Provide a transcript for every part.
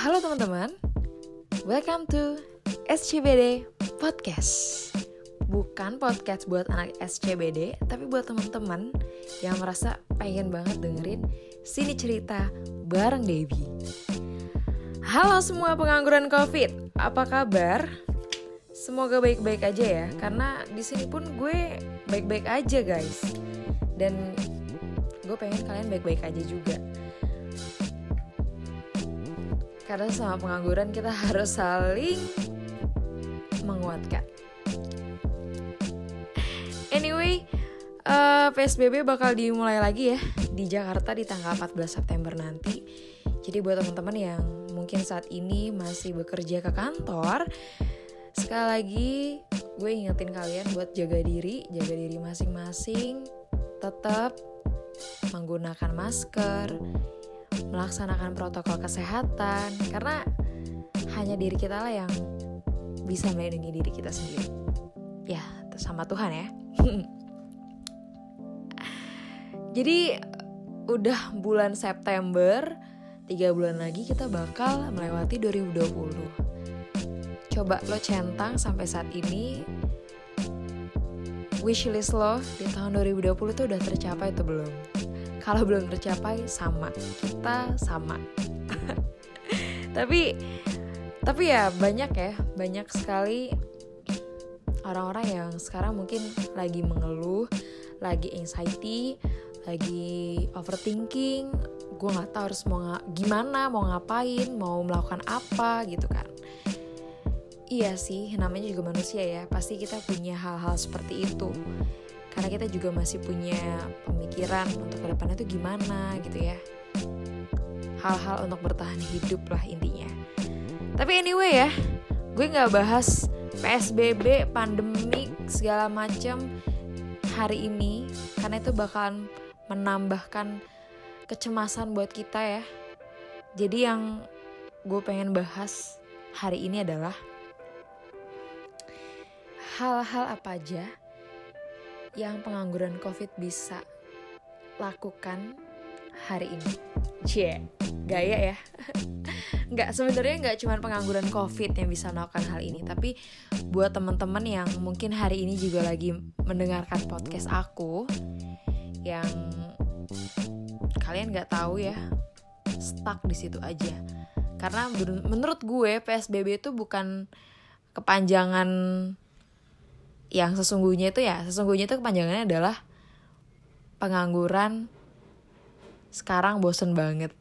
Halo teman-teman, welcome to SCBD Podcast. Bukan podcast buat anak SCBD, tapi buat teman-teman yang merasa pengen banget dengerin sini cerita bareng Debbie. Halo semua pengangguran COVID, apa kabar? Semoga baik-baik aja ya, karena di sini pun gue baik-baik aja guys. Dan gue pengen kalian baik-baik aja juga karena sama pengangguran kita harus saling menguatkan. Anyway, uh, eh, PSBB bakal dimulai lagi ya di Jakarta di tanggal 14 September nanti. Jadi buat teman-teman yang mungkin saat ini masih bekerja ke kantor, sekali lagi gue ingetin kalian buat jaga diri, jaga diri masing-masing, tetap menggunakan masker, melaksanakan protokol kesehatan karena hanya diri kita lah yang bisa melindungi diri kita sendiri. Ya sama Tuhan ya. Jadi udah bulan September tiga bulan lagi kita bakal melewati 2020 coba lo centang sampai saat ini wishlist lo di tahun 2020 tuh udah tercapai atau belum kalau belum tercapai sama. Kita sama. Tapi tapi ya banyak ya banyak sekali orang-orang yang sekarang mungkin lagi mengeluh lagi anxiety lagi overthinking. Gue nggak tahu harus mau gimana mau ngapain mau melakukan apa gitu kan. Iya sih namanya juga manusia ya. Pasti kita punya hal-hal seperti itu karena kita juga masih punya pemikiran untuk ke depannya itu gimana gitu ya. Hal-hal untuk bertahan hidup lah intinya. Tapi anyway ya gue nggak bahas psbb pandemik segala macam hari ini. Karena itu bakalan menambahkan kecemasan buat kita ya. Jadi yang gue pengen bahas hari ini adalah hal-hal apa aja yang pengangguran COVID bisa lakukan hari ini. Cie, gaya ya. Nggak sebenarnya nggak cuma pengangguran COVID yang bisa melakukan hal ini, tapi buat teman-teman yang mungkin hari ini juga lagi mendengarkan podcast aku, yang kalian nggak tahu ya, stuck di situ aja. Karena menurut gue PSBB itu bukan kepanjangan yang sesungguhnya itu ya sesungguhnya itu kepanjangannya adalah pengangguran sekarang bosen banget.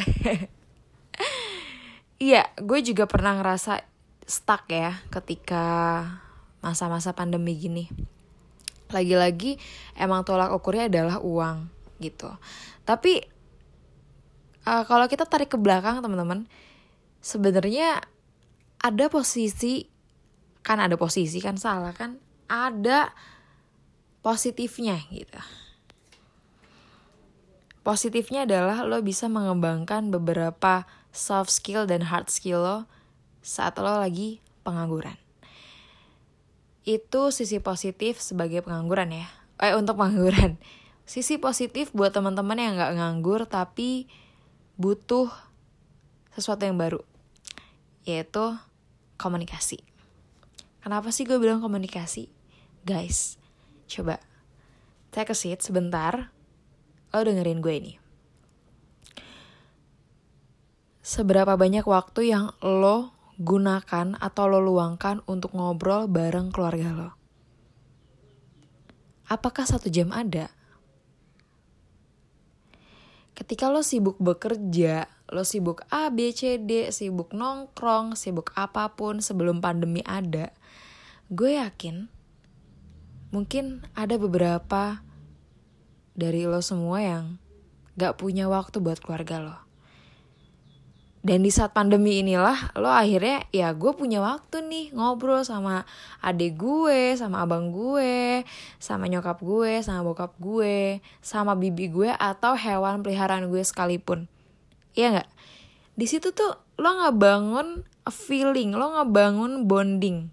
Iya gue juga pernah ngerasa stuck ya ketika masa-masa pandemi gini. Lagi-lagi emang tolak ukurnya adalah uang gitu. Tapi uh, kalau kita tarik ke belakang teman-teman sebenarnya ada posisi kan ada posisi kan salah kan ada positifnya gitu. Positifnya adalah lo bisa mengembangkan beberapa soft skill dan hard skill lo saat lo lagi pengangguran. Itu sisi positif sebagai pengangguran ya. Eh untuk pengangguran. Sisi positif buat teman-teman yang nggak nganggur tapi butuh sesuatu yang baru yaitu komunikasi Kenapa sih gue bilang komunikasi? Guys, coba take a seat sebentar. Lo dengerin gue ini. Seberapa banyak waktu yang lo gunakan atau lo luangkan untuk ngobrol bareng keluarga lo? Apakah satu jam ada? Ketika lo sibuk bekerja, lo sibuk A, B, C, D, sibuk nongkrong, sibuk apa pun sebelum pandemi ada, gue yakin mungkin ada beberapa dari lo semua yang gak punya waktu buat keluarga lo. Dan di saat pandemi inilah lo akhirnya ya gue punya waktu nih ngobrol sama adik gue, sama abang gue, sama nyokap gue, sama bokap gue, sama bibi gue atau hewan peliharaan gue sekalipun. Iya nggak? Di situ tuh lo ngebangun feeling, lo ngebangun bonding.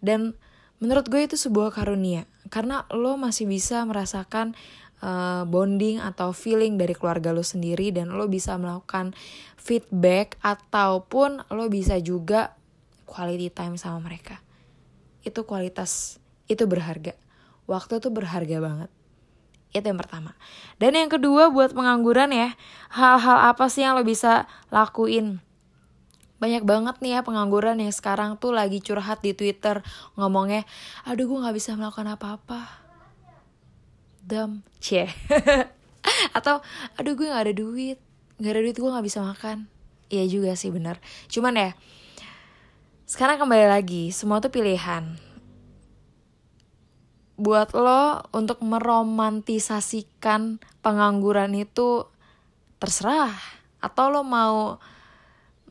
Dan menurut gue itu sebuah karunia. Karena lo masih bisa merasakan uh, bonding atau feeling dari keluarga lo sendiri dan lo bisa melakukan feedback ataupun lo bisa juga quality time sama mereka. Itu kualitas itu berharga. Waktu tuh berharga banget itu yang pertama. Dan yang kedua buat pengangguran ya hal-hal apa sih yang lo bisa lakuin? Banyak banget nih ya pengangguran yang sekarang tuh lagi curhat di Twitter ngomongnya aduh gue nggak bisa melakukan apa-apa. Dam cie. Atau aduh gue nggak ada duit nggak ada duit gue nggak bisa makan. Iya juga sih benar cuman ya sekarang kembali lagi semua tuh pilihan buat lo untuk meromantisasikan pengangguran itu terserah atau lo mau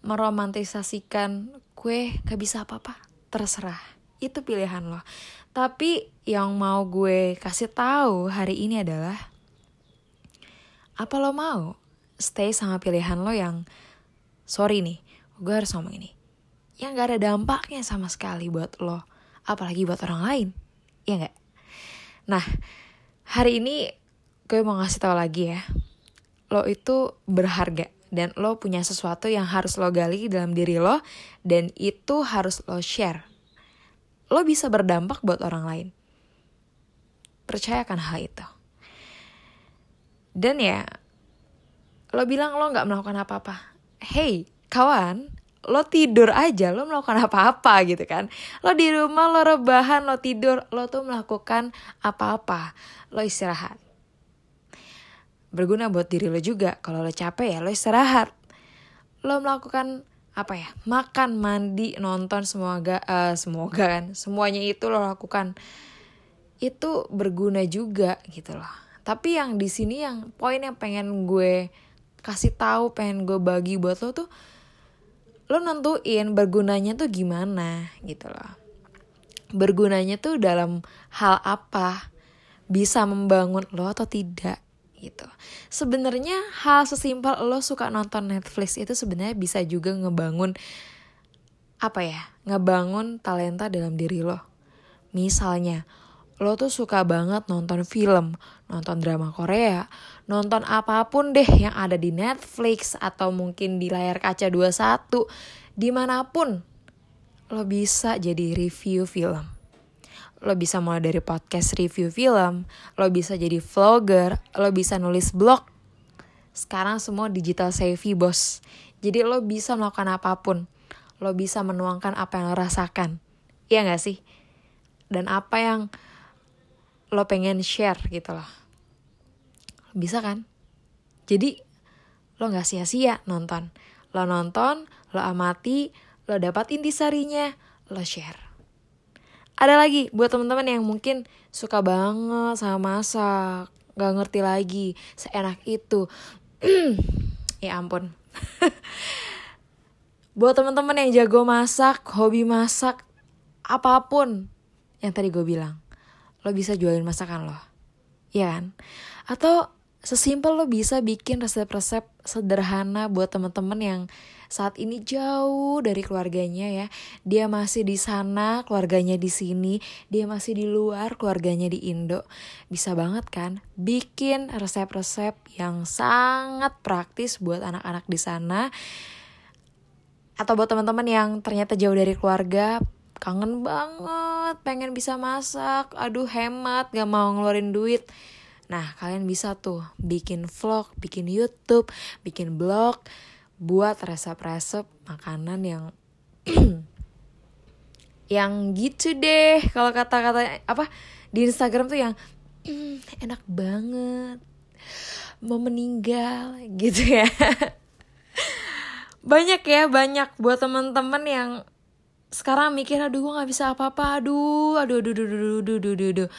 meromantisasikan gue gak bisa apa-apa terserah itu pilihan lo tapi yang mau gue kasih tahu hari ini adalah apa lo mau stay sama pilihan lo yang sorry nih, gue harus ngomong ini. Yang gak ada dampaknya sama sekali buat lo, apalagi buat orang lain. Ya gak? Nah, hari ini gue mau ngasih tahu lagi ya. Lo itu berharga dan lo punya sesuatu yang harus lo gali dalam diri lo dan itu harus lo share lo bisa berdampak buat orang lain. Percayakan hal itu. Dan ya, lo bilang lo gak melakukan apa-apa. Hey, kawan, lo tidur aja, lo melakukan apa-apa gitu kan. Lo di rumah, lo rebahan, lo tidur, lo tuh melakukan apa-apa. Lo istirahat. Berguna buat diri lo juga. Kalau lo capek ya lo istirahat. Lo melakukan apa ya makan mandi nonton semoga uh, semoga kan semuanya itu lo lakukan itu berguna juga gitu loh tapi yang di sini yang poin yang pengen gue kasih tahu pengen gue bagi buat lo tuh lo nentuin bergunanya tuh gimana gitu loh bergunanya tuh dalam hal apa bisa membangun lo atau tidak gitu. Sebenarnya hal sesimpel lo suka nonton Netflix itu sebenarnya bisa juga ngebangun apa ya? Ngebangun talenta dalam diri lo. Misalnya, lo tuh suka banget nonton film, nonton drama Korea, nonton apa pun deh yang ada di Netflix atau mungkin di layar kaca 21, di mana pun lo bisa jadi review film lo bisa mulai dari podcast review film, lo bisa jadi vlogger, lo bisa nulis blog. Sekarang semua digital savvy bos. Jadi lo bisa melakukan apa pun. Lo bisa menuangkan apa yang lo rasakan. Iya gak sih? Dan apa yang lo pengen share gitu loh. Bisa kan? Jadi lo gak sia-sia nonton. Lo nonton, lo amati, lo dapat intisarinya, lo share ada lagi buat teman-teman yang mungkin suka banget sama masak nggak ngerti lagi seenak itu ya ampun buat teman-teman yang jago masak hobi masak apa pun yang tadi gue bilang lo bisa jualin masakan lo ya kan atau sesimpel lo bisa bikin resep-resep sederhana buat teman-teman yang saat ini jauh dari keluarganya ya. Dia masih di sana, keluarganya di sini, dia masih di luar, keluarganya di Indo. Bisa banget kan bikin resep-resep yang sangat praktis buat anak-anak di sana. Atau buat teman-teman yang ternyata jauh dari keluarga, kangen banget, pengen bisa masak, aduh hemat, gak mau ngeluarin duit Nah, kalian bisa tuh bikin vlog, bikin YouTube, bikin blog, buat resep-resep makanan yang yang gitu deh. Kalau kata-kata apa di Instagram tuh yang enak banget. Mau meninggal gitu ya. banyak ya, banyak buat temen-temen yang sekarang mikir aduh gue nggak bisa apa-apa. Aduh aduh aduh aduh aduh aduh aduh aduh, aduh.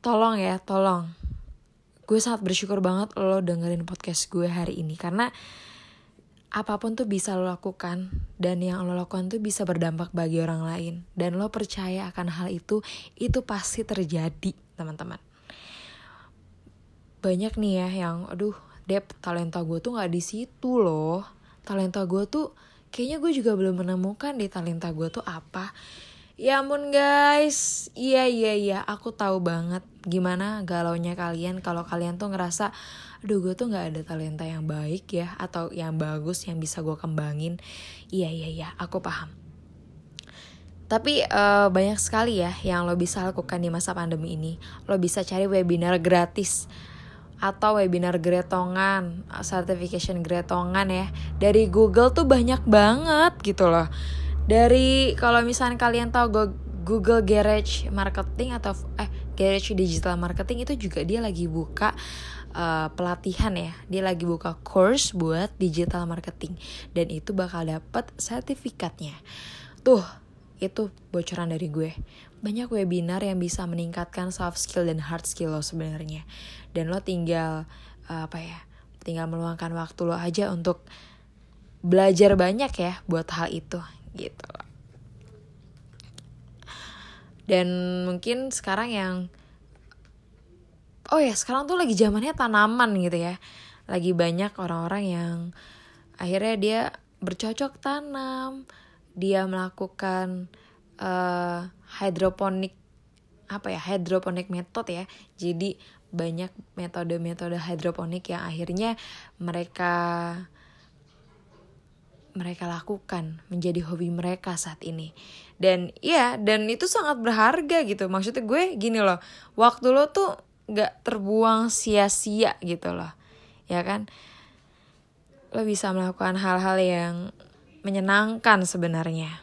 Tolong ya tolong. Gue sangat bersyukur banget lo dengerin podcast gue hari ini karena apa pun tuh bisa lo lakukan dan yang lo lakukan tuh bisa berdampak bagi orang lain. Dan lo percaya akan hal itu itu pasti terjadi teman-teman. Banyak nih ya yang aduh dep talenta gue tuh nggak di situ loh. Talenta gue tuh kayaknya gue juga belum menemukan di talenta gue tuh apa Ya ampun guys, iya iya iya, aku tahu banget gimana galaunya kalian kalau kalian tuh ngerasa, aduh gue tuh nggak ada talenta yang baik ya atau yang bagus yang bisa gue kembangin. Iya iya iya, aku paham. Tapi uh, banyak sekali ya yang lo bisa lakukan di masa pandemi ini. Lo bisa cari webinar gratis atau webinar gretongan, certification gretongan ya. Dari Google tuh banyak banget gitu loh dari kalau misalnya kalian tahu Google Garage Marketing atau eh Garage Digital Marketing itu juga dia lagi buka uh, pelatihan ya. Dia lagi buka course buat digital marketing dan itu bakal dapat sertifikatnya. Tuh, itu bocoran dari gue. Banyak webinar yang bisa meningkatkan soft skill dan hard skill lo sebenarnya. Dan lo tinggal uh, apa ya? Tinggal meluangkan waktu lo aja untuk belajar banyak ya buat hal itu gitu dan mungkin sekarang yang oh ya sekarang tuh lagi zamannya tanaman gitu ya lagi banyak orang-orang yang akhirnya dia bercocok tanam dia melakukan uh, hidroponik apa ya hidroponik metode ya. Jadi banyak metode-metode hidroponik yang akhirnya mereka mereka lakukan menjadi hobi mereka saat ini. Dan iya dan itu sangat berharga gitu. Maksudnya gue gini loh waktu lo tuh gak terbuang sia-sia gitu loh ya kan? Lo bisa melakukan hal-hal yang menyenangkan sebenarnya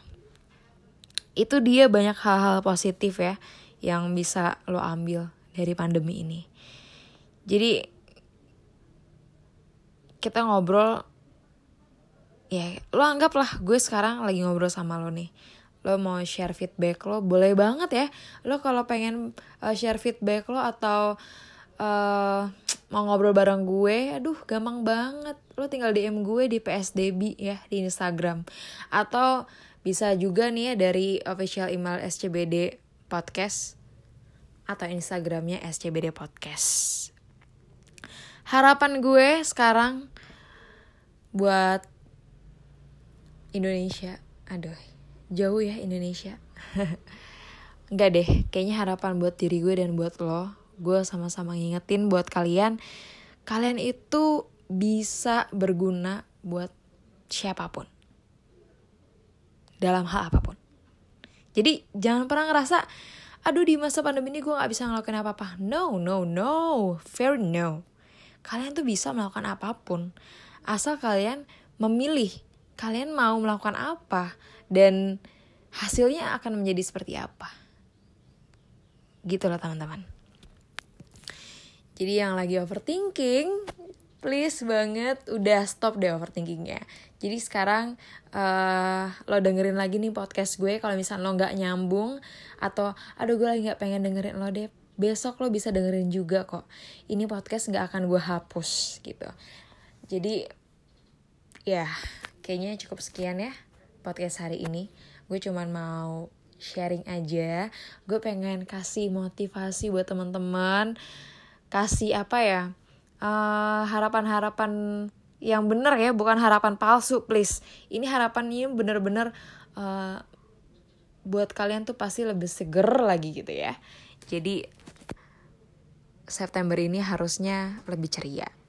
itu dia banyak hal-hal positif ya yang bisa lo ambil dari pandemi ini. Jadi kita ngobrol ya lo anggaplah gue sekarang lagi ngobrol sama lo nih. Lo mau share feedback lo boleh banget ya. Lo kalau pengen uh, share feedback lo atau uh, mau ngobrol bareng gue aduh gampang banget. Lo tinggal dm gue di psdb ya di instagram. Atau bisa juga nih ya dari official email scbd podcast atau instagramnya scbd podcast. Harapan gue sekarang buat Indonesia. Aduh jauh ya Indonesia. Enggak deh kayaknya harapan buat diri gue dan buat lo gue sama-sama ngingetin buat kalian kalian itu bisa berguna buat siapa pun dalam hal apa pun jadi jangan pernah ngerasa aduh di masa pandemi ini gue gak bisa ngelakuin apa-apa no no no very no kalian tuh bisa melakukan apa pun asal kalian memilih kalian mau melakukan apa dan hasilnya akan menjadi seperti apa. Gitu loh teman-teman. Jadi yang lagi overthinking, please banget udah stop deh overthinkingnya. Jadi sekarang uh, lo dengerin lagi nih podcast gue kalau misalnya lo nggak nyambung atau aduh gue lagi nggak pengen dengerin lo deh besok lo bisa dengerin juga kok ini podcast nggak akan gue hapus gitu jadi ya kayaknya cukup sekian ya podcast hari ini. Gue cuman mau sharing aja. Gue pengen kasih motivasi buat teman-teman. Kasih apa ya? Harapan harapan-harapan yang bener ya, bukan harapan palsu, please. Ini harapannya bener-bener uh, buat kalian tuh pasti lebih seger lagi gitu ya. Jadi September ini harusnya lebih ceria.